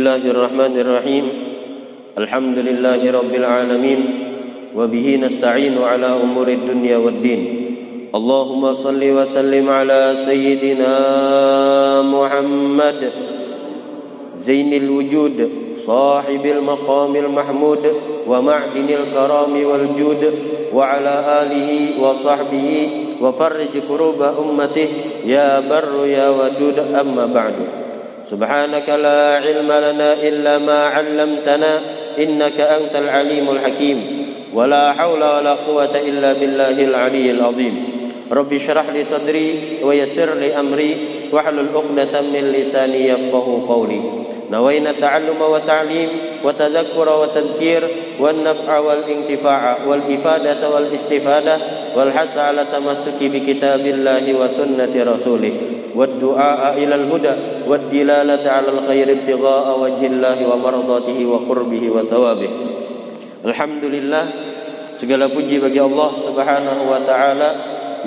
الله الرحمن الرحيم. الحمد لله رب العالمين. وبه نستعين على أمور الدنيا والدين. اللهم صل وسلم على سيدنا محمد. زين الوجود صاحب المقام المحمود ومعدن الكرام والجود وعلى آله وصحبه وفرج كروب أمته. يا بر يا ودود أما بعد. سبحانك لا علم لنا إلا ما علمتنا إنك أنت العليم الحكيم. ولا حول ولا قوة إلا بالله العلي العظيم. رب اشرح لي صدري ويسر لي أمري. واحلل عقدة من لساني يفقه قولي. نوينا التعلم والتعليم وتذكر وتذكير والنفع والانتفاع والإفادة والاستفادة والحث على التمسك بكتاب الله وسنة رسوله. والدعاء إلى الهدى والدلالة على الخير ابتغاء وجه الله ومرضاته وقربه وثوابه الحمد لله segala puji bagi Allah Subhanahu wa taala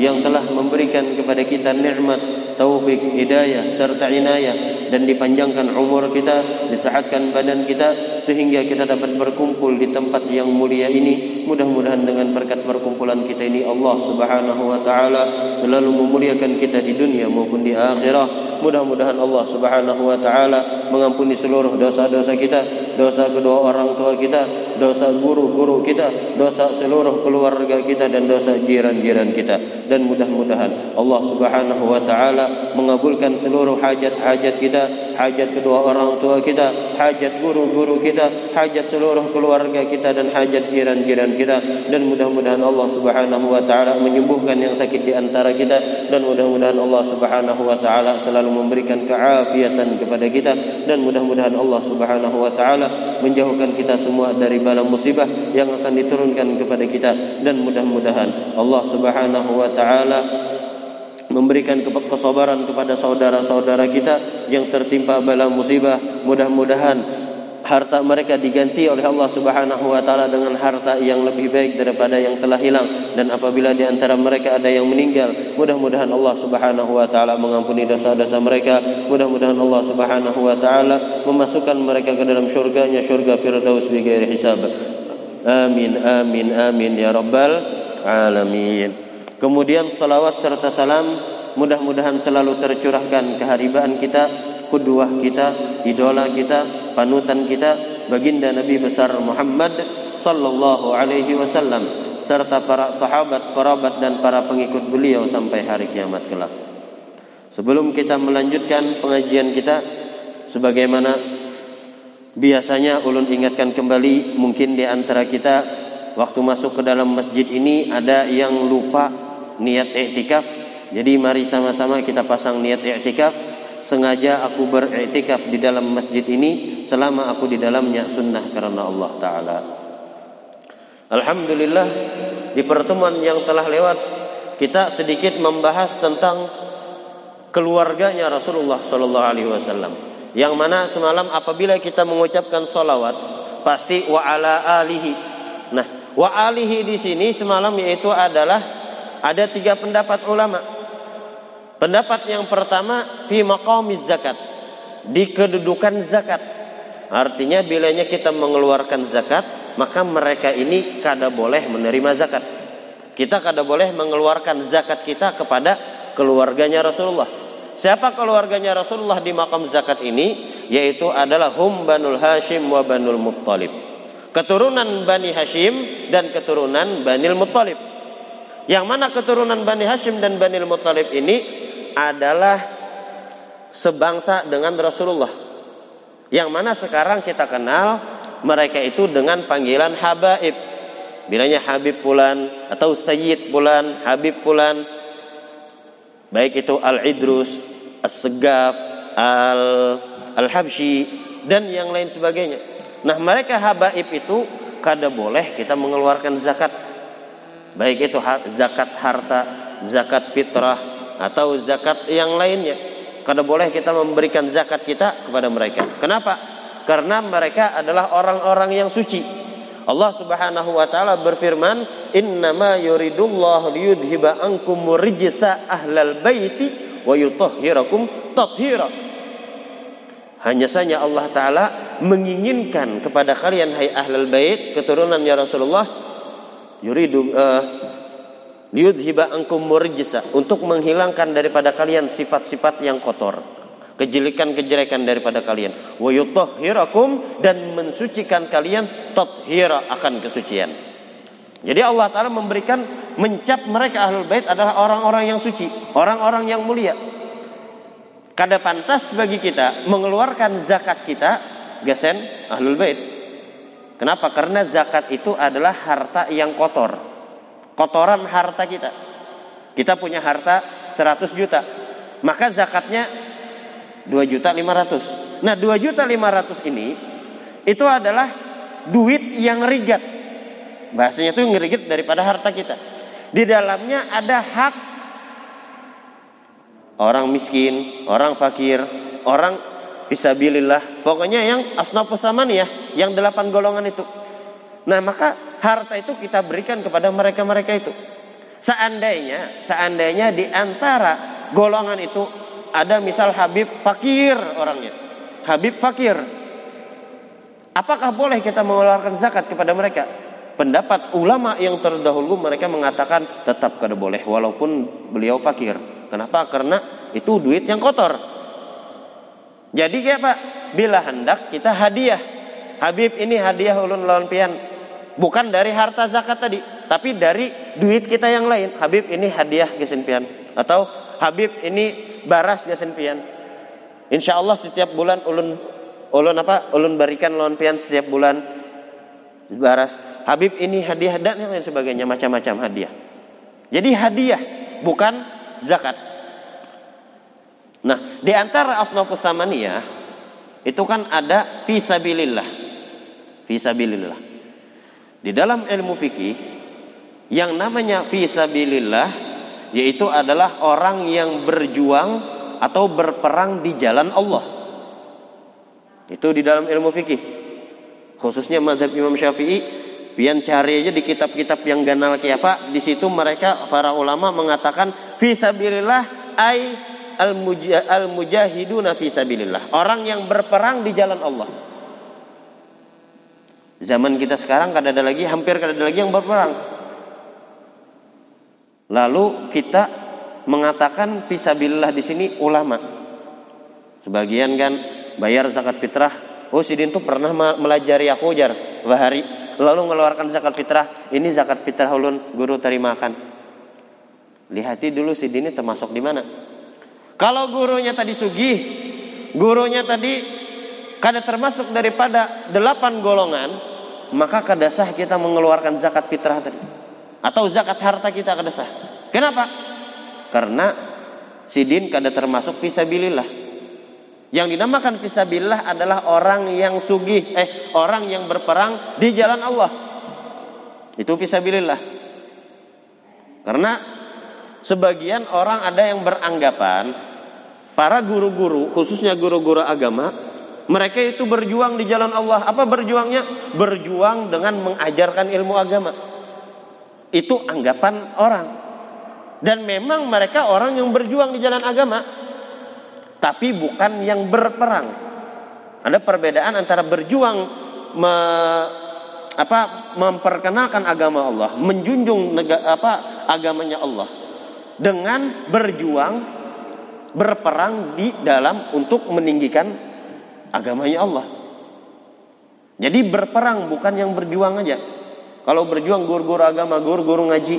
yang telah memberikan kepada kita nikmat taufik, hidayah serta inayah dan dipanjangkan umur kita, disehatkan badan kita sehingga kita dapat berkumpul di tempat yang mulia ini. Mudah-mudahan dengan berkat perkumpulan kita ini Allah Subhanahu wa taala selalu memuliakan kita di dunia maupun di akhirat. Mudah-mudahan Allah Subhanahu wa taala mengampuni seluruh dosa-dosa kita, dosa kedua orang tua kita, dosa guru-guru kita, dosa seluruh keluarga kita dan dosa jiran-jiran kita. Dan mudah-mudahan Allah Subhanahu wa taala mengabulkan seluruh hajat-hajat kita, hajat kedua orang tua kita, hajat guru-guru kita, hajat seluruh keluarga kita dan hajat jiran-jiran kita. Dan mudah-mudahan Allah Subhanahu wa taala menyembuhkan yang sakit di antara kita. Dan mudah-mudahan Allah Subhanahu wa taala selalu memberikan keafiatan kepada kita. Dan mudah-mudahan Allah Subhanahu wa taala menjauhkan kita semua dari bala musibah yang akan diturunkan kepada kita. Dan mudah-mudahan Allah Subhanahu wa taala memberikan kesabaran kepada saudara-saudara kita yang tertimpa bala musibah. Mudah-mudahan harta mereka diganti oleh Allah Subhanahu wa taala dengan harta yang lebih baik daripada yang telah hilang. Dan apabila di antara mereka ada yang meninggal mudah-mudahan Allah Subhanahu wa taala mengampuni dosa-dosa mereka. Mudah-mudahan Allah Subhanahu wa taala memasukkan mereka ke dalam syurganya syurga firdaus bighairi hisab. Amin amin amin ya rabbal alamin Kemudian salawat serta salam mudah-mudahan selalu tercurahkan keharibaan kita, kuduah kita, idola kita, panutan kita, baginda Nabi besar Muhammad sallallahu alaihi wasallam serta para sahabat, kerabat dan para pengikut beliau sampai hari kiamat kelak. Sebelum kita melanjutkan pengajian kita sebagaimana biasanya ulun ingatkan kembali mungkin di antara kita waktu masuk ke dalam masjid ini ada yang lupa niat i'tikaf. Jadi mari sama-sama kita pasang niat i'tikaf. Sengaja aku beriktikaf di dalam masjid ini selama aku di dalamnya sunnah karena Allah taala. Alhamdulillah di pertemuan yang telah lewat kita sedikit membahas tentang keluarganya Rasulullah Shallallahu Alaihi Wasallam. Yang mana semalam apabila kita mengucapkan solawat pasti wa ala alihi. Nah, wa alihi di sini semalam yaitu adalah ada tiga pendapat ulama. Pendapat yang pertama fi maqamiz zakat. Di kedudukan zakat. Artinya bilanya kita mengeluarkan zakat, maka mereka ini kada boleh menerima zakat. Kita kada boleh mengeluarkan zakat kita kepada keluarganya Rasulullah. Siapa keluarganya Rasulullah di makam zakat ini? Yaitu adalah hum banul Hashim wa banul Muttalib. Keturunan Bani Hashim dan keturunan Bani Muttalib. Yang mana keturunan Bani Hashim dan Bani Muttalib ini adalah sebangsa dengan Rasulullah. Yang mana sekarang kita kenal mereka itu dengan panggilan Habaib. Bilanya Habib Pulan atau Sayyid Pulan, Habib Pulan. Baik itu Al-Idrus, As-Segaf, Al-Habsyi dan yang lain sebagainya. Nah, mereka Habaib itu kada boleh kita mengeluarkan zakat baik itu zakat harta, zakat fitrah atau zakat yang lainnya. Karena boleh kita memberikan zakat kita kepada mereka. Kenapa? Karena mereka adalah orang-orang yang suci. Allah Subhanahu wa taala berfirman, "Innama yuridullahu liyudhiba ankum rijsa ahlal baiti wa yutahhirakum tathira." Hanya saja Allah Ta'ala menginginkan kepada kalian hai ahlul bait keturunannya Rasulullah yuridu uh, liyudhiba ankum murjisa untuk menghilangkan daripada kalian sifat-sifat yang kotor kejelekan-kejelekan daripada kalian. Wa yutahhirakum dan mensucikan kalian tathira akan kesucian. Jadi Allah taala memberikan mencap mereka ahlul bait adalah orang-orang yang suci orang-orang yang mulia. Kada pantas bagi kita mengeluarkan zakat kita gesen ahlul bait. Kenapa? Karena zakat itu adalah harta yang kotor. Kotoran harta kita. Kita punya harta 100 juta. Maka zakatnya 2 juta 500. Nah 2 juta 500 ini itu adalah duit yang rigat. Bahasanya itu ngerigat daripada harta kita. Di dalamnya ada hak orang miskin, orang fakir, orang fisabilillah. Pokoknya yang asnafus ya, yang delapan golongan itu. Nah, maka harta itu kita berikan kepada mereka-mereka itu. Seandainya, seandainya di antara golongan itu ada misal Habib fakir orangnya. Habib fakir. Apakah boleh kita mengeluarkan zakat kepada mereka? Pendapat ulama yang terdahulu mereka mengatakan tetap kada boleh walaupun beliau fakir. Kenapa? Karena itu duit yang kotor. Jadi kayak Pak, bila hendak kita hadiah. Habib ini hadiah ulun lawan pian. Bukan dari harta zakat tadi, tapi dari duit kita yang lain. Habib ini hadiah gesen pian. Atau Habib ini baras gesen pian. Insya Allah setiap bulan ulun ulun apa? Ulun berikan lawan pian setiap bulan baras. Habib ini hadiah dan yang lain sebagainya macam-macam hadiah. Jadi hadiah bukan zakat. Nah, di antara asnafus samaniyah itu kan ada fisabilillah. Fisabilillah. Di dalam ilmu fikih yang namanya fisabilillah yaitu adalah orang yang berjuang atau berperang di jalan Allah. Itu di dalam ilmu fikih. Khususnya mazhab Imam Syafi'i Pian cari aja di kitab-kitab yang ganal kayak apa, di situ mereka para ulama mengatakan fisabilillah ay al mujahiduna fisabilillah. Orang yang berperang di jalan Allah. Zaman kita sekarang kada ada lagi, hampir kada ada lagi yang berperang. Lalu kita mengatakan fisabilillah di sini ulama. Sebagian kan bayar zakat fitrah. Oh Sidin tuh pernah melajari aku jar bahari lalu mengeluarkan zakat fitrah ini zakat fitrah ulun guru terimakan lihati dulu si dini termasuk di mana kalau gurunya tadi sugih gurunya tadi kada termasuk daripada delapan golongan maka kada sah kita mengeluarkan zakat fitrah tadi atau zakat harta kita kada sah kenapa karena sidin kada termasuk visabilillah yang dinamakan fisabilillah adalah orang yang sugih, eh orang yang berperang di jalan Allah. Itu fisabilillah. Karena sebagian orang ada yang beranggapan para guru-guru, khususnya guru-guru agama, mereka itu berjuang di jalan Allah. Apa berjuangnya? Berjuang dengan mengajarkan ilmu agama. Itu anggapan orang. Dan memang mereka orang yang berjuang di jalan agama tapi bukan yang berperang. Ada perbedaan antara berjuang me, apa memperkenalkan agama Allah, menjunjung nega, apa agamanya Allah dengan berjuang berperang di dalam untuk meninggikan agamanya Allah. Jadi berperang bukan yang berjuang aja. Kalau berjuang guru-guru agama, guru-guru ngaji,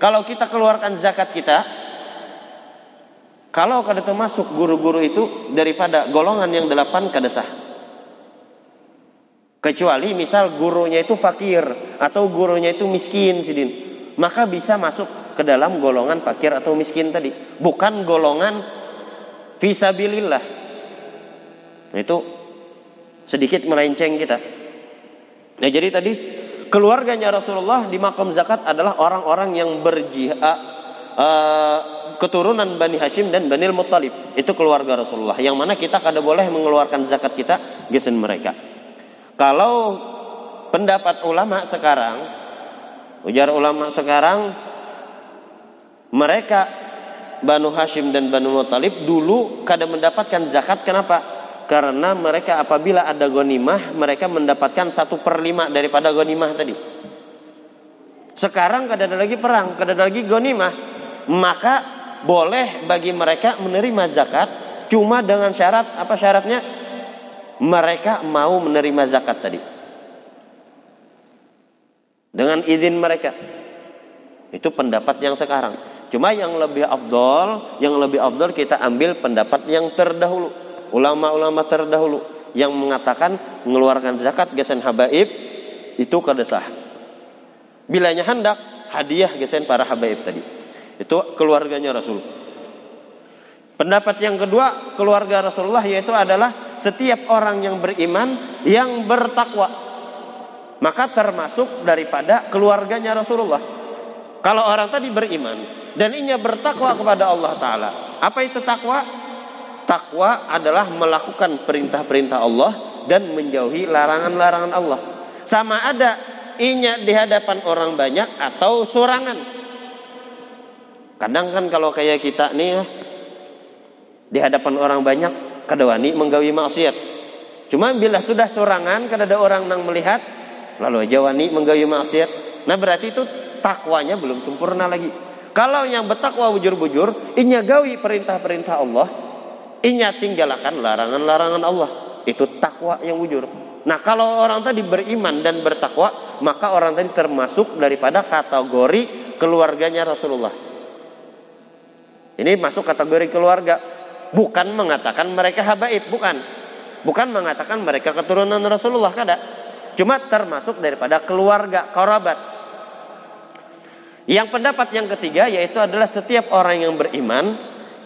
kalau kita keluarkan zakat kita, kalau kada termasuk guru-guru itu daripada golongan yang delapan kada sah. Kecuali misal gurunya itu fakir atau gurunya itu miskin sidin, maka bisa masuk ke dalam golongan fakir atau miskin tadi, bukan golongan visabilillah. Itu sedikit melenceng kita. Nah, jadi tadi keluarganya Rasulullah di makam zakat adalah orang-orang yang berjihad uh, keturunan Bani Hashim dan Bani Muttalib. Itu keluarga Rasulullah. Yang mana kita kada boleh mengeluarkan zakat kita gesen mereka. Kalau pendapat ulama sekarang, ujar ulama sekarang, mereka Banu Hashim dan Banu Muttalib dulu kada mendapatkan zakat. Kenapa? karena mereka apabila ada gonimah mereka mendapatkan satu per lima daripada gonimah tadi. Sekarang kada ada lagi perang, kada ada lagi gonimah, maka boleh bagi mereka menerima zakat cuma dengan syarat apa syaratnya mereka mau menerima zakat tadi dengan izin mereka itu pendapat yang sekarang cuma yang lebih afdol yang lebih afdol kita ambil pendapat yang terdahulu. Ulama-ulama terdahulu yang mengatakan mengeluarkan zakat gesen habaib itu kedesah. Bilanya hendak hadiah gesen para habaib tadi. Itu keluarganya Rasul. Pendapat yang kedua keluarga Rasulullah yaitu adalah setiap orang yang beriman yang bertakwa. Maka termasuk daripada keluarganya Rasulullah. Kalau orang tadi beriman dan inya bertakwa kepada Allah Ta'ala apa itu takwa? Takwa adalah melakukan perintah-perintah Allah dan menjauhi larangan-larangan Allah. Sama ada inya di hadapan orang banyak atau sorangan. Kadang kan kalau kayak kita nih di hadapan orang banyak kadawani menggawi maksiat. Cuma bila sudah sorangan kada ada orang yang melihat lalu aja wani menggawi maksiat. Nah berarti itu takwanya belum sempurna lagi. Kalau yang bertakwa bujur-bujur, inya gawi perintah-perintah Allah, Inya tinggalkan larangan-larangan Allah. Itu takwa yang wujud. Nah kalau orang tadi beriman dan bertakwa, maka orang tadi termasuk daripada kategori keluarganya Rasulullah. Ini masuk kategori keluarga. Bukan mengatakan mereka habaib, bukan. Bukan mengatakan mereka keturunan Rasulullah, kada. Cuma termasuk daripada keluarga, kerabat. Yang pendapat yang ketiga yaitu adalah setiap orang yang beriman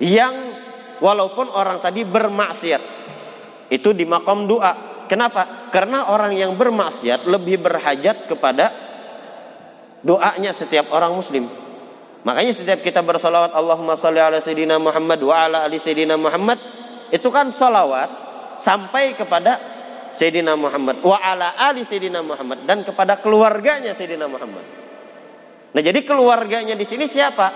yang walaupun orang tadi bermaksiat. Itu di makom doa. Kenapa? Karena orang yang bermaksiat lebih berhajat kepada doanya setiap orang muslim. Makanya setiap kita bersolawat Allahumma salli ala Sayyidina Muhammad wa ala ali Sayyidina Muhammad itu kan solawat sampai kepada Sayyidina Muhammad wa ala ali Sayyidina Muhammad dan kepada keluarganya Sayyidina Muhammad. Nah jadi keluarganya di sini siapa?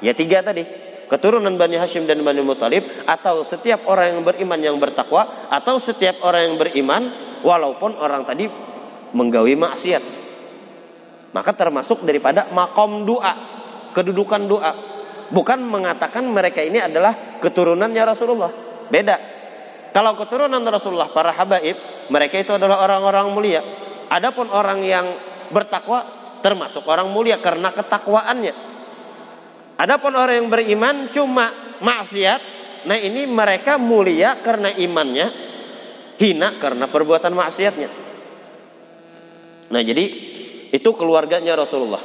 Ya tiga tadi. Keturunan Bani Hashim dan Bani Muthalib atau setiap orang yang beriman yang bertakwa atau setiap orang yang beriman walaupun orang tadi menggawi maksiat. Maka termasuk daripada makom doa kedudukan doa. Bukan mengatakan mereka ini adalah keturunannya Rasulullah. Beda. Kalau keturunan Rasulullah para habaib mereka itu adalah orang-orang mulia. Adapun orang yang bertakwa termasuk orang mulia karena ketakwaannya Adapun orang yang beriman cuma maksiat, nah ini mereka mulia karena imannya, hina karena perbuatan maksiatnya. Nah jadi itu keluarganya Rasulullah.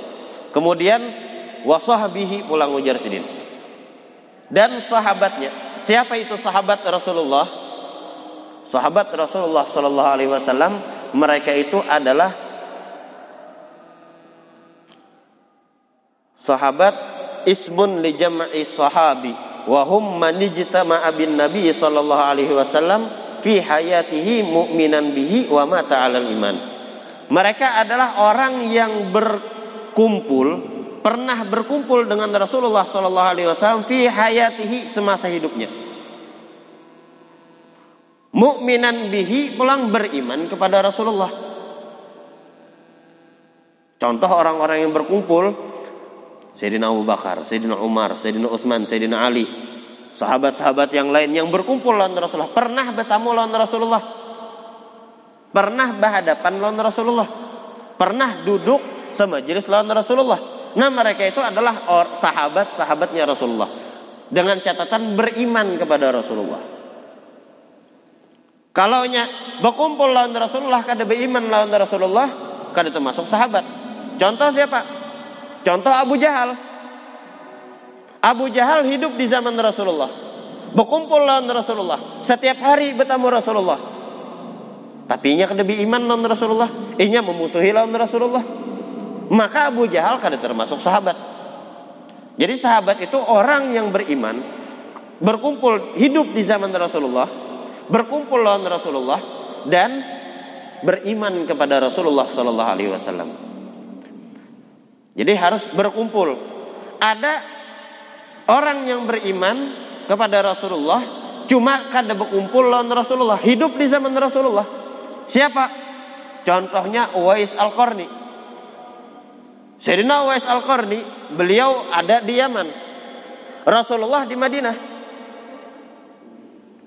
Kemudian wasahbihi pulang ujar sidin. Dan sahabatnya. Siapa itu sahabat Rasulullah? Sahabat Rasulullah Shallallahu Alaihi Wasallam mereka itu adalah sahabat ismun li jam'i sahabi wa hum man ijtama'a bin nabi sallallahu alaihi wasallam fi hayatihi mu'minan bihi wa mata 'alal iman. Mereka adalah orang yang berkumpul pernah berkumpul dengan Rasulullah sallallahu alaihi wasallam fi hayatihi semasa hidupnya. Mukminan bihi pulang beriman kepada Rasulullah. Contoh orang-orang yang berkumpul Sayyidina Abu Bakar, Sayyidina Umar, Sayyidina Utsman, Sayyidina Ali, sahabat-sahabat yang lain yang berkumpul lawan Rasulullah, pernah bertamu lawan Rasulullah, pernah berhadapan lawan Rasulullah, pernah duduk semajelis lawan Rasulullah. Nah mereka itu adalah sahabat-sahabatnya Rasulullah dengan catatan beriman kepada Rasulullah. Kalau nya berkumpul lawan Rasulullah kada beriman lawan Rasulullah kada termasuk sahabat. Contoh siapa? Contoh Abu Jahal. Abu Jahal hidup di zaman Rasulullah. Berkumpul lawan Rasulullah. Setiap hari bertemu Rasulullah. Tapi inya lebih iman lawan Rasulullah. Inya memusuhi lawan Rasulullah. Maka Abu Jahal kada termasuk sahabat. Jadi sahabat itu orang yang beriman. Berkumpul hidup di zaman Rasulullah. Berkumpul lawan Rasulullah. Dan beriman kepada Rasulullah Sallallahu Alaihi Wasallam. Jadi harus berkumpul. Ada orang yang beriman kepada Rasulullah Cuma kada berkumpul lawan Rasulullah, hidup di zaman Rasulullah. Siapa? Contohnya Uwais Al-Qarni. Sayyidina Uwais Al-Qarni, beliau ada di Yaman. Rasulullah di Madinah.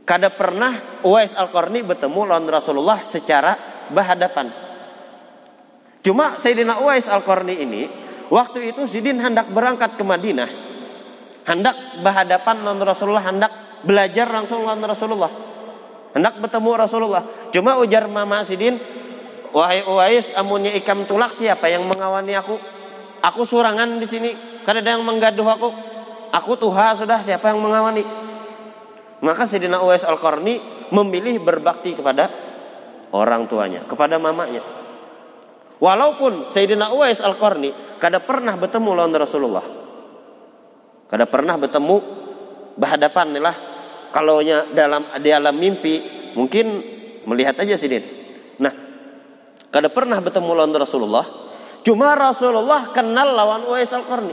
Kada pernah Uwais Al-Qarni bertemu lawan Rasulullah secara berhadapan. Cuma Sayyidina Uwais Al-Qarni ini waktu itu Sidin hendak berangkat ke Madinah. Hendak berhadapan lawan Rasulullah, hendak belajar langsung lawan Rasulullah. Hendak bertemu Rasulullah. Cuma ujar Mama Sidin, "Wahai Uwais, amunnya ikam tulak siapa yang mengawani aku?" Aku surangan di sini, karena ada yang menggaduh aku. Aku tuha sudah, siapa yang mengawani? Maka Sayyidina Uwais Al-Qarni memilih berbakti kepada orang tuanya, kepada mamanya. Walaupun Sayyidina Uwais Al-Qarni kada pernah bertemu lawan Rasulullah. Kada pernah bertemu berhadapan lah kalau dalam di alam mimpi mungkin melihat aja sidin. Nah, kada pernah bertemu lawan Rasulullah, Cuma Rasulullah kenal lawan Uwais Al-Qarni.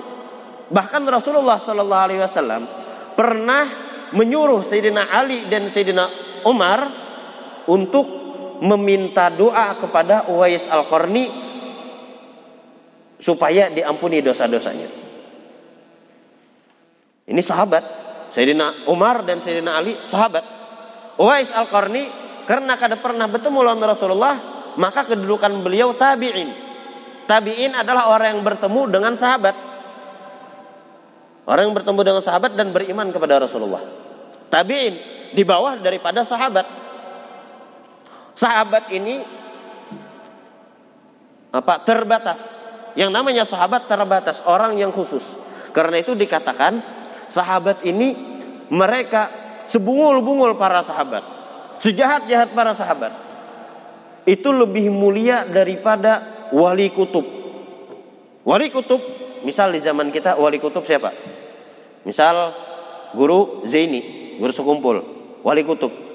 Bahkan Rasulullah Shallallahu Alaihi Wasallam pernah menyuruh Sayyidina Ali dan Sayyidina Umar untuk meminta doa kepada Uwais Al-Qarni supaya diampuni dosa-dosanya. Ini sahabat Sayyidina Umar dan Sayyidina Ali sahabat. Uwais Al-Qarni karena kada pernah bertemu lawan Rasulullah, maka kedudukan beliau tabi'in Tabi'in adalah orang yang bertemu dengan sahabat. Orang yang bertemu dengan sahabat dan beriman kepada Rasulullah. Tabi'in di bawah daripada sahabat. Sahabat ini apa terbatas. Yang namanya sahabat terbatas, orang yang khusus. Karena itu dikatakan sahabat ini mereka sebungul-bungul para sahabat. Sejahat-jahat para sahabat. Itu lebih mulia daripada wali kutub. Wali kutub, misal di zaman kita wali kutub siapa? Misal guru Zaini, guru sekumpul, wali kutub.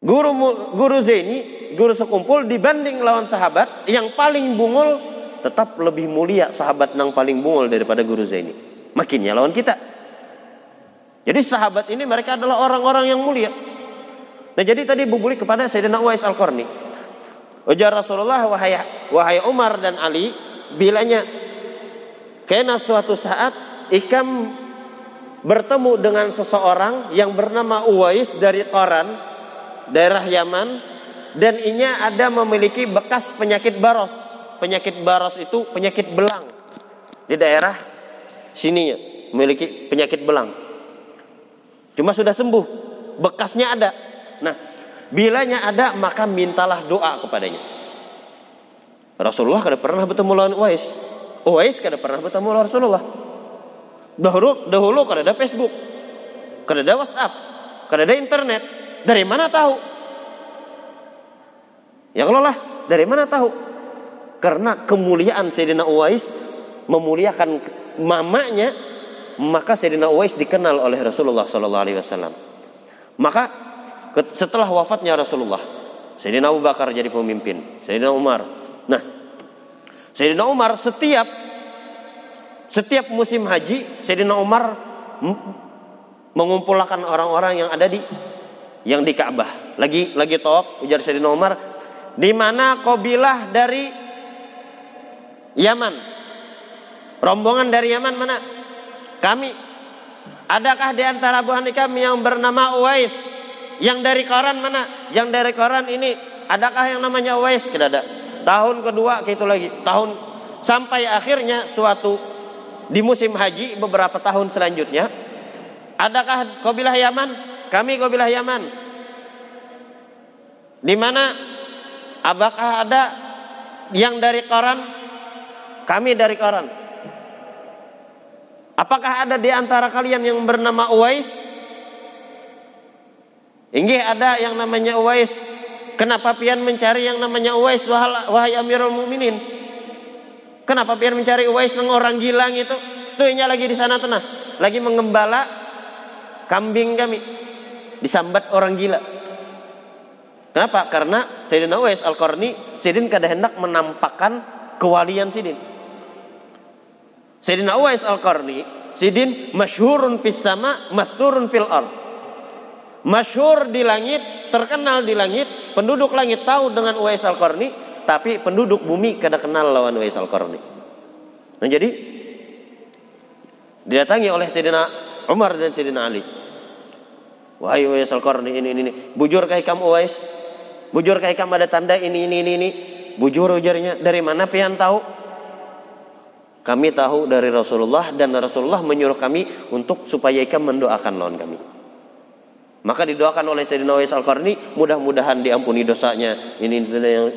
Guru guru Zaini, guru sekumpul dibanding lawan sahabat yang paling bungul tetap lebih mulia sahabat yang paling bungul daripada guru Zaini. Makinnya lawan kita. Jadi sahabat ini mereka adalah orang-orang yang mulia. Nah jadi tadi bubuli kepada Sayyidina Uwais Al-Qarni. Ujar Rasulullah wahai wahai Umar dan Ali bilanya kena suatu saat ikam bertemu dengan seseorang yang bernama Uwais dari Koran daerah Yaman dan inya ada memiliki bekas penyakit baros penyakit baros itu penyakit belang di daerah sini memiliki penyakit belang cuma sudah sembuh bekasnya ada nah Bilanya ada maka mintalah doa kepadanya. Rasulullah kada pernah bertemu lawan Uwais. Uwais kada pernah bertemu lawan Rasulullah. Dahulu dahulu kada ada Facebook, kada ada WhatsApp, kada ada internet. Dari mana tahu? Ya Allah lah, dari mana tahu? Karena kemuliaan Sayyidina Uwais memuliakan mamanya, maka Sayyidina Uwais dikenal oleh Rasulullah Sallallahu Alaihi Wasallam. Maka setelah wafatnya Rasulullah. Sayyidina Abu Bakar jadi pemimpin, Sayyidina Umar. Nah, Sayyidina Umar setiap setiap musim haji, Sayyidina Umar mengumpulkan orang-orang yang ada di yang di Ka'bah. Lagi lagi tawaf ujar Sayyidina Umar, di mana kabilah dari Yaman? Rombongan dari Yaman mana? Kami. Adakah di antara buah kami yang bernama Uwais? Yang dari koran mana? Yang dari koran ini adakah yang namanya Wais? Tidak ada. Tahun kedua gitu lagi. Tahun sampai akhirnya suatu di musim haji beberapa tahun selanjutnya adakah kabilah Yaman? Kami kabilah Yaman. Di mana apakah ada yang dari koran? Kami dari koran. Apakah ada di antara kalian yang bernama Uwais? Inggih ada yang namanya Uwais. Kenapa pian mencari yang namanya Uwais wahai Amirul Mukminin? Kenapa pian mencari Uwais yang orang gilang itu? Tuh ini lagi di sana tenang, lagi mengembala kambing kami. Disambat orang gila. Kenapa? Karena Sayyidina Uwais Al-Qarni Sidin kada hendak menampakkan kewalian Sidin. Sayyidina Uwais Al-Qarni Sidin masyhurun fis sama, masturun fil ard. Masyhur di langit, terkenal di langit, penduduk langit tahu dengan Uwais Al-Qarni, tapi penduduk bumi kada kenal lawan Uwais Al-Qarni. Nah, jadi didatangi oleh Sayyidina Umar dan Sayyidina Ali. Wahai Uwais Al-Qarni ini ini ini. Bujur kai kamu Uwais? Bujur kai kamu ada tanda ini ini ini ini? Bujur ujarnya. Dari mana pian tahu? Kami tahu dari Rasulullah dan Rasulullah menyuruh kami untuk supaya ikan mendoakan lawan kami. Maka didoakan oleh Sayyidina Wais Al-Qarni mudah-mudahan diampuni dosanya ini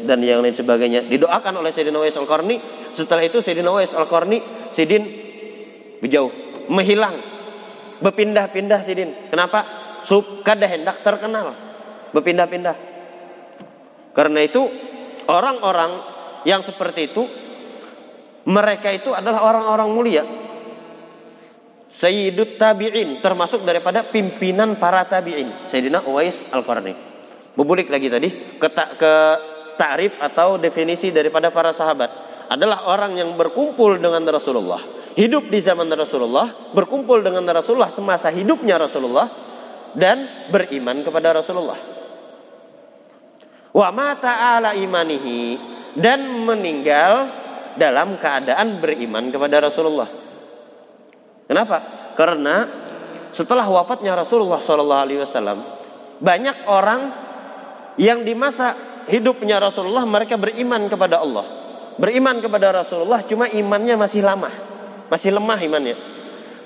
dan yang, lain sebagainya. Didoakan oleh Sayyidina Wais Al-Qarni. Setelah itu Sayyidina Wais Al-Qarni Sidin berjauh, menghilang, berpindah-pindah Sidin. Kenapa? Sub kada hendak terkenal, berpindah-pindah. Karena itu orang-orang yang seperti itu mereka itu adalah orang-orang mulia. Sayyidut tabi'in termasuk daripada pimpinan para tabi'in. Sayyidina Uwais Al-Qarni. Bubulik lagi tadi ke, ke ta'rif atau definisi daripada para sahabat adalah orang yang berkumpul dengan Rasulullah, hidup di zaman Rasulullah, berkumpul dengan Rasulullah semasa hidupnya Rasulullah dan beriman kepada Rasulullah. Wa mata ala imanihi dan meninggal dalam keadaan beriman kepada Rasulullah. Kenapa? Karena setelah wafatnya Rasulullah Wasallam banyak orang yang di masa hidupnya Rasulullah mereka beriman kepada Allah, beriman kepada Rasulullah, cuma imannya masih lama, masih lemah imannya.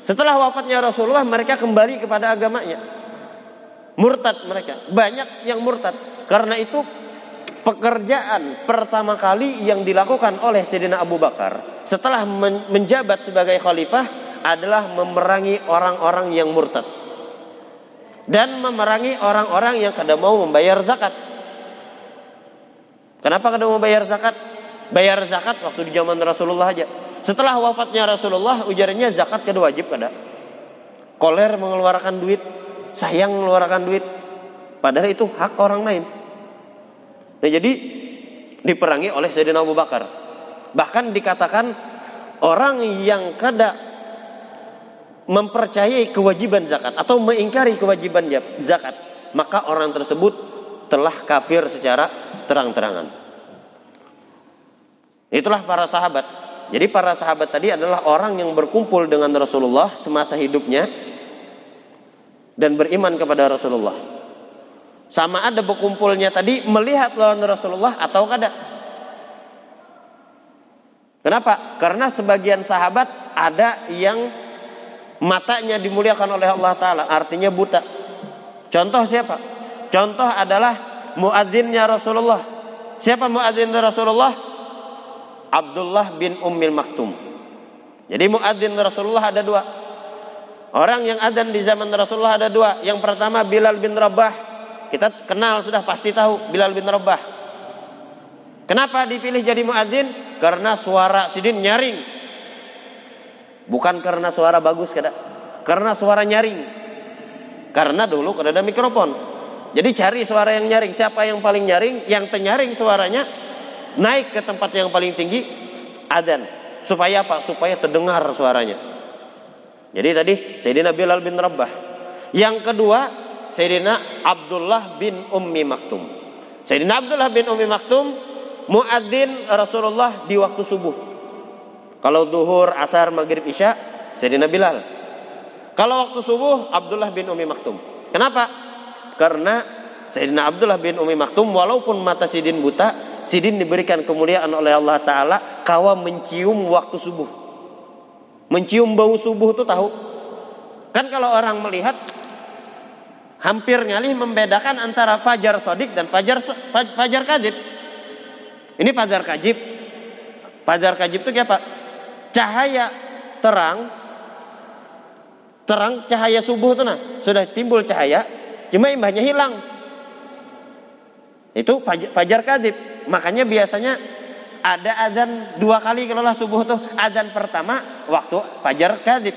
Setelah wafatnya Rasulullah mereka kembali kepada agamanya, murtad mereka, banyak yang murtad. Karena itu pekerjaan pertama kali yang dilakukan oleh Sayyidina Abu Bakar setelah menjabat sebagai khalifah adalah memerangi orang-orang yang murtad dan memerangi orang-orang yang kada mau membayar zakat. Kenapa kada mau bayar zakat? Bayar zakat waktu di zaman Rasulullah aja. Setelah wafatnya Rasulullah ujarnya zakat kada wajib kada. Koler mengeluarkan duit, sayang mengeluarkan duit. Padahal itu hak orang lain. Nah, jadi diperangi oleh Sayyidina Abu Bakar. Bahkan dikatakan orang yang kada mempercayai kewajiban zakat atau mengingkari kewajiban zakat, maka orang tersebut telah kafir secara terang-terangan. Itulah para sahabat. Jadi para sahabat tadi adalah orang yang berkumpul dengan Rasulullah semasa hidupnya dan beriman kepada Rasulullah. Sama ada berkumpulnya tadi melihat lawan Rasulullah atau kada. Kenapa? Karena sebagian sahabat ada yang matanya dimuliakan oleh Allah Ta'ala. Artinya buta. Contoh siapa? Contoh adalah muadzinnya Rasulullah. Siapa muadzin Rasulullah? Abdullah bin Ummil Maktum. Jadi muadzin Rasulullah ada dua. Orang yang adzan di zaman Rasulullah ada dua. Yang pertama Bilal bin Rabah kita kenal sudah pasti tahu Bilal bin Rabah. Kenapa dipilih jadi muadzin? Karena suara sidin nyaring. Bukan karena suara bagus kada. Karena suara nyaring. Karena dulu kada ada mikrofon. Jadi cari suara yang nyaring. Siapa yang paling nyaring? Yang tenyaring suaranya naik ke tempat yang paling tinggi adan. Supaya apa? Supaya terdengar suaranya. Jadi tadi Sayyidina Bilal bin Rabah. Yang kedua Sayyidina Abdullah bin Ummi Maktum. Sayyidina Abdullah bin Ummi Maktum muadzin Rasulullah di waktu subuh. Kalau duhur, asar, maghrib, isya, Sayyidina Bilal. Kalau waktu subuh, Abdullah bin Ummi Maktum. Kenapa? Karena Sayyidina Abdullah bin Ummi Maktum walaupun mata Sidin buta, Sidin diberikan kemuliaan oleh Allah Ta'ala kawa mencium waktu subuh. Mencium bau subuh itu tahu. Kan kalau orang melihat hampir ngalih membedakan antara fajar sodik dan fajar fajar kajib. Ini fajar kajib. Fajar kajib itu apa? Cahaya terang terang cahaya subuh itu nah sudah timbul cahaya cuma imbahnya hilang itu fajar, fajar makanya biasanya ada adzan dua kali kalau lah subuh tuh adzan pertama waktu fajar kadib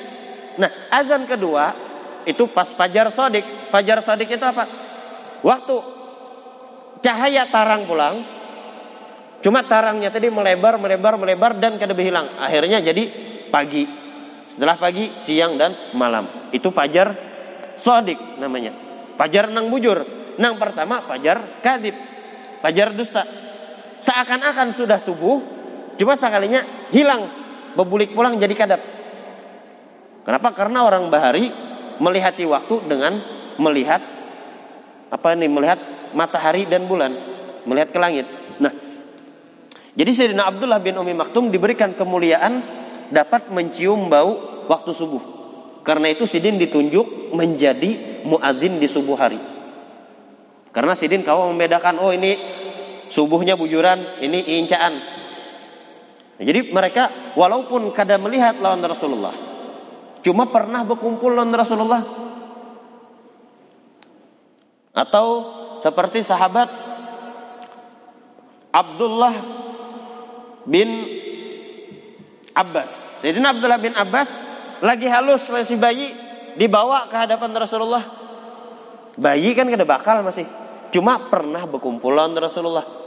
nah adzan kedua itu pas fajar sodik. Fajar sodik itu apa? Waktu cahaya tarang pulang, cuma tarangnya tadi melebar, melebar, melebar dan kada hilang. Akhirnya jadi pagi. Setelah pagi, siang dan malam. Itu fajar sodik namanya. Fajar nang bujur. Nang pertama fajar kadib. Fajar dusta. Seakan-akan sudah subuh, cuma sekalinya hilang. Bebulik pulang jadi kadap. Kenapa? Karena orang bahari melihati waktu dengan melihat apa nih melihat matahari dan bulan, melihat ke langit. Nah, jadi Sayyidina Abdullah bin Umi Maktum diberikan kemuliaan dapat mencium bau waktu subuh. Karena itu Sidin ditunjuk menjadi muadzin di subuh hari. Karena Sidin kau membedakan oh ini subuhnya bujuran, ini incaan. Jadi mereka walaupun kada melihat lawan Rasulullah, cuma pernah berkumpul lawan Rasulullah. Atau seperti sahabat Abdullah bin Abbas. Jadi Abdullah bin Abbas lagi halus masih bayi dibawa ke hadapan Rasulullah. Bayi kan kada bakal masih. Cuma pernah berkumpulan Rasulullah.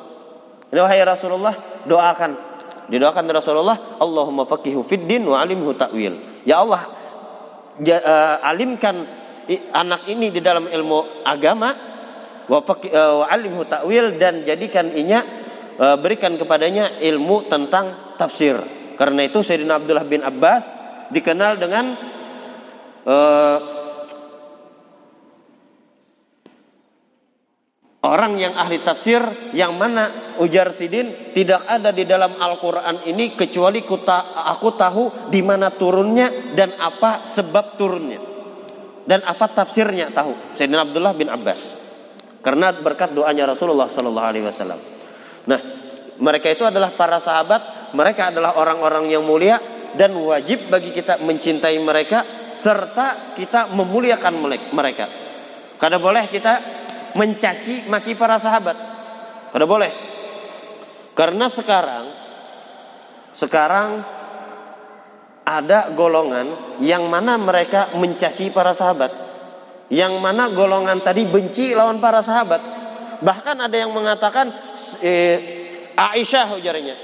Wahai Rasulullah doakan. Didoakan Rasulullah, Allahumma faqihu fid din wa alimhu ta'wil. Ya Allah, ja, uh, alimkan anak ini di dalam ilmu agama wa, uh, wa alimhu ta'wil dan jadikan inya e, berikan kepadanya ilmu tentang tafsir. Karena itu Sayyidina Abdullah bin Abbas dikenal dengan e, orang yang ahli tafsir yang mana ujar Sidin tidak ada di dalam Al-Qur'an ini kecuali kuta, aku tahu di mana turunnya dan apa sebab turunnya. Dan apa tafsirnya tahu. Sayyidina Abdullah bin Abbas. Karena berkat doanya Rasulullah sallallahu alaihi wasallam. Nah, mereka itu adalah para sahabat, mereka adalah orang-orang yang mulia dan wajib bagi kita mencintai mereka serta kita memuliakan mereka. Kada boleh kita mencaci maki para sahabat. Kada boleh. Karena sekarang sekarang ada golongan yang mana mereka mencaci para sahabat. Yang mana golongan tadi benci lawan para sahabat. Bahkan ada yang mengatakan eh, Aisyah ujarnya.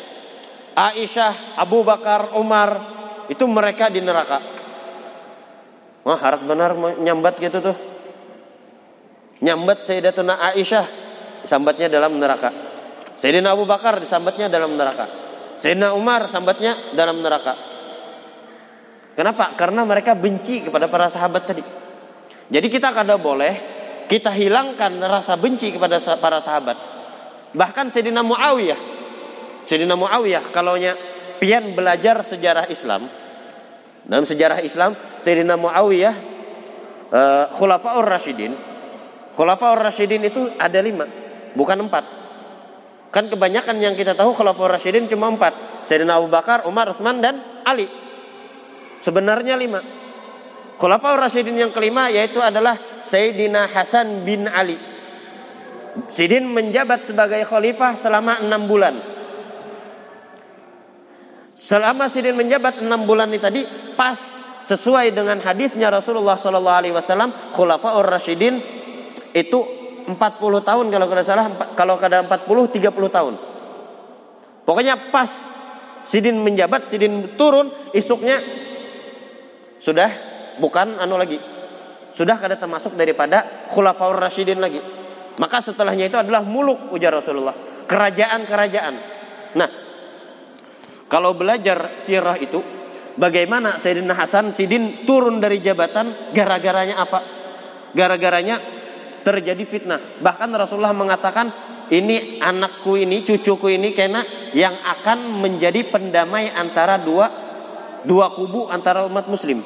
Aisyah, Abu Bakar, Umar itu mereka di neraka. Wah, harap benar nyambat gitu tuh. Nyambat Sayyidatuna Aisyah sambatnya dalam neraka. Sayyidina Abu Bakar disambatnya dalam neraka. Sayyidina Umar sambatnya dalam neraka. Kenapa? Karena mereka benci kepada para sahabat tadi. Jadi kita kada boleh kita hilangkan rasa benci kepada para sahabat. Bahkan Sayyidina Muawiyah, Sayyidina Muawiyah kalau pian belajar sejarah Islam, dalam sejarah Islam Sayyidina Muawiyah uh, Khulafaur Rashidin, Khulafaur Rashidin itu ada lima, bukan empat. Kan kebanyakan yang kita tahu Khulafaur Rashidin cuma empat. Sayyidina Abu Bakar, Umar, Utsman dan Ali. Sebenarnya lima. Khulafaur Rasyidin yang kelima yaitu adalah Sayyidina Hasan bin Ali. Sidin menjabat sebagai khalifah selama enam bulan. Selama Sidin menjabat enam bulan ini tadi pas sesuai dengan hadisnya Rasulullah Sallallahu Alaihi Wasallam itu 40 tahun kalau tidak salah kalau kada 40 30 tahun. Pokoknya pas Sidin menjabat, Sidin turun, isuknya sudah bukan anu lagi. Sudah kada termasuk daripada khulafaur rasyidin lagi. Maka setelahnya itu adalah muluk ujar Rasulullah, kerajaan-kerajaan. Nah, kalau belajar sirah itu bagaimana Sayyidina Hasan Sidin turun dari jabatan gara-garanya apa? Gara-garanya terjadi fitnah. Bahkan Rasulullah mengatakan ini anakku ini, cucuku ini karena yang akan menjadi pendamai antara dua dua kubu antara umat muslim.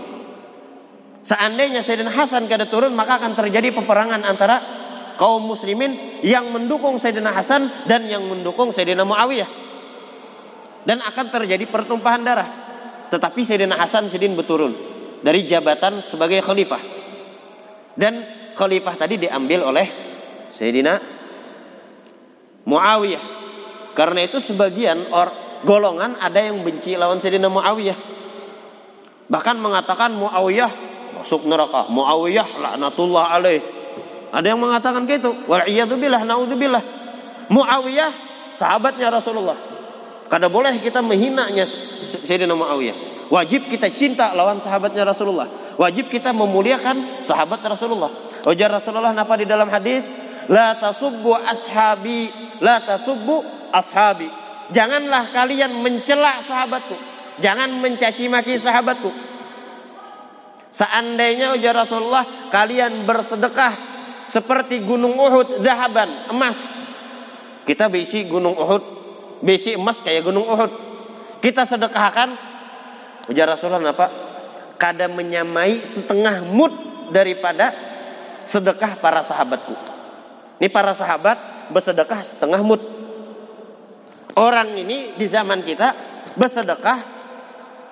Seandainya Sayyidina Hasan kada turun maka akan terjadi peperangan antara kaum muslimin yang mendukung Sayyidina Hasan dan yang mendukung Sayyidina Muawiyah. Dan akan terjadi pertumpahan darah. Tetapi Sayyidina Hasan Sidin berturun dari jabatan sebagai khalifah. Dan khalifah tadi diambil oleh Sayyidina Muawiyah. Karena itu sebagian or golongan ada yang benci lawan Sayyidina Muawiyah. Bahkan mengatakan Muawiyah masuk neraka. Muawiyah laknatullah alaih. Ada yang mengatakan gitu. Wal billah naudzubillah. Muawiyah sahabatnya Rasulullah. Kada boleh kita menghinanya Sayyidina Muawiyah. Wajib kita cinta lawan sahabatnya Rasulullah. Wajib kita memuliakan sahabat Rasulullah. Ujar Rasulullah napa di dalam hadis? La tasubbu ashabi, la tasubbu ashabi. Janganlah kalian mencela sahabatku. Jangan mencaci maki sahabatku. Seandainya ujar Rasulullah kalian bersedekah seperti gunung Uhud zahaban, emas. Kita besi gunung Uhud, besi emas kayak gunung Uhud. Kita sedekahkan ujar Rasulullah apa? Kadang menyamai setengah mud daripada sedekah para sahabatku. Ini para sahabat bersedekah setengah mud. Orang ini di zaman kita bersedekah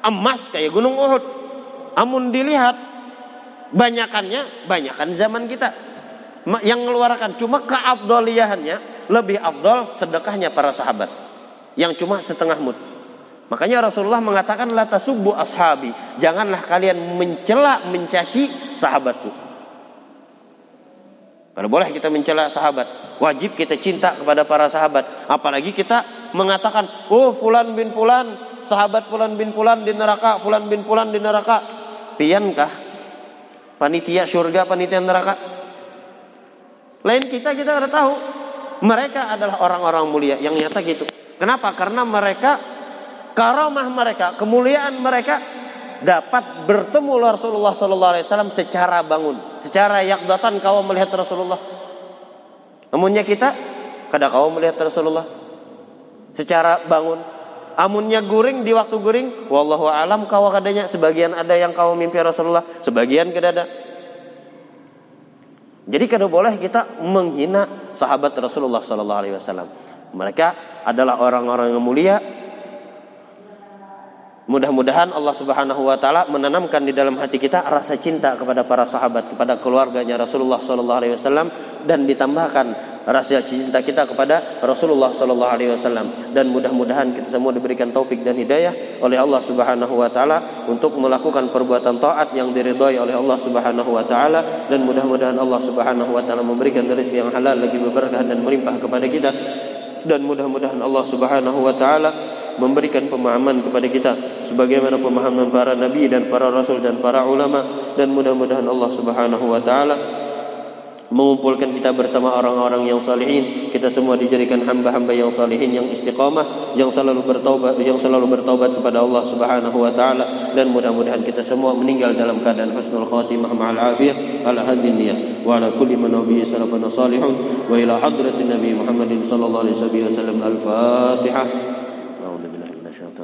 emas kayak gunung Uhud. Amun dilihat banyakannya banyakan zaman kita yang mengeluarkan cuma keabdoliahannya lebih abdol sedekahnya para sahabat yang cuma setengah mud. Makanya Rasulullah mengatakan la tasubbu ashabi, janganlah kalian mencela mencaci sahabatku. Kalau boleh kita mencela sahabat, wajib kita cinta kepada para sahabat. Apalagi kita mengatakan, "Oh, fulan bin fulan, sahabat fulan bin fulan di neraka, fulan bin fulan di neraka." Piankah panitia surga, panitia neraka? Lain kita kita ada tahu. Mereka adalah orang-orang mulia yang nyata gitu. Kenapa? Karena mereka karamah mereka, kemuliaan mereka dapat bertemu Rasulullah Sallallahu Alaihi Wasallam secara bangun, secara yakdatan kau melihat Rasulullah. Amunnya kita, kada kau melihat Rasulullah secara bangun. Amunnya guring di waktu guring, wallahu alam kau kadanya. Sebagian ada yang kau mimpi Rasulullah, sebagian kada ada. Jadi kada boleh kita menghina sahabat Rasulullah Sallallahu Alaihi Wasallam. Mereka adalah orang-orang yang mulia Mudah-mudahan Allah Subhanahu wa taala menanamkan di dalam hati kita rasa cinta kepada para sahabat, kepada keluarganya Rasulullah sallallahu alaihi wasallam dan ditambahkan rasa cinta kita kepada Rasulullah sallallahu alaihi wasallam. Dan mudah-mudahan kita semua diberikan taufik dan hidayah oleh Allah Subhanahu wa taala untuk melakukan perbuatan taat yang diridhai oleh Allah Subhanahu wa taala. Dan mudah-mudahan Allah Subhanahu wa taala memberikan rezeki yang halal lagi berkah dan melimpah kepada kita. Dan mudah-mudahan Allah Subhanahu wa taala memberikan pemahaman kepada kita sebagaimana pemahaman para nabi dan para rasul dan para ulama dan mudah-mudahan Allah Subhanahu wa taala mengumpulkan kita bersama orang-orang yang salihin. Kita semua dijadikan hamba-hamba yang salihin yang istiqamah yang selalu bertaubat yang selalu bertaubat kepada Allah Subhanahu wa taala. Dan mudah-mudahan kita semua meninggal dalam keadaan husnul khatimah ma'al afiyah. Ala hadhihi niyyah wa ala kulli man bihi salafun salihun. Wa ila hadratin nabi Muhammadin sallallahu alaihi wasallam. Al-fatihah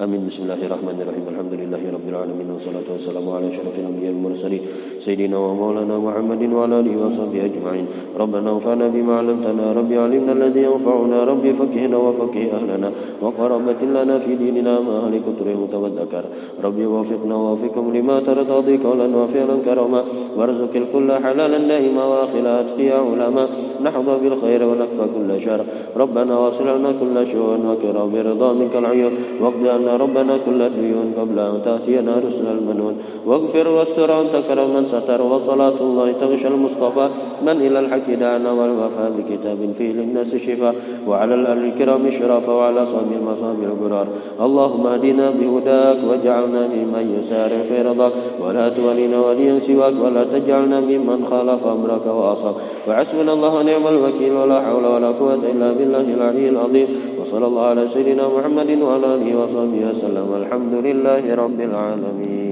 آمين. بسم الله الرحمن الرحيم. الحمد لله رب العالمين والصلاة والسلام على أشرف الأنبياء والمرسلين سيدنا ومولانا محمد وعلى آله وصحبه أجمعين. ربنا انفعنا بما علمتنا ربي علمنا الذي ينفعنا ربي فكهنا وفكه أهلنا وقربة لنا في ديننا ما أهل كتره متوذكر ربي وفقنا ووفقكم لما ترضى قولا وفعلا كرما وارزق الكل حلالا دائما واخلا أتقيا علما نحظى بالخير ونكفى كل شر. ربنا واصل لنا كل شؤون وكرم برضا منك العيون. واقض عنا ربنا كل الديون قبل أن تأتينا رسل المنون. واغفر واستر أنت كرم من ستر وصلاة الله تغشى المصطفى. من إلى الحق دعنا والوفاء بكتاب فيه للناس شفاء وعلى الأهل الكرام شرافة وعلى صوم المصاب القرار. اللهم اهدنا بهداك واجعلنا ممن يسارع في رضاك ولا تولينا وليا سواك ولا تجعلنا ممن خالف أمرك وأصاك وحسبنا الله ونعم الوكيل ولا حول ولا قوة إلا بالله العلي العظيم. وصلى الله على سيدنا محمد وعلى آله وصحبه وسلم. الحمد لله رب العالمين.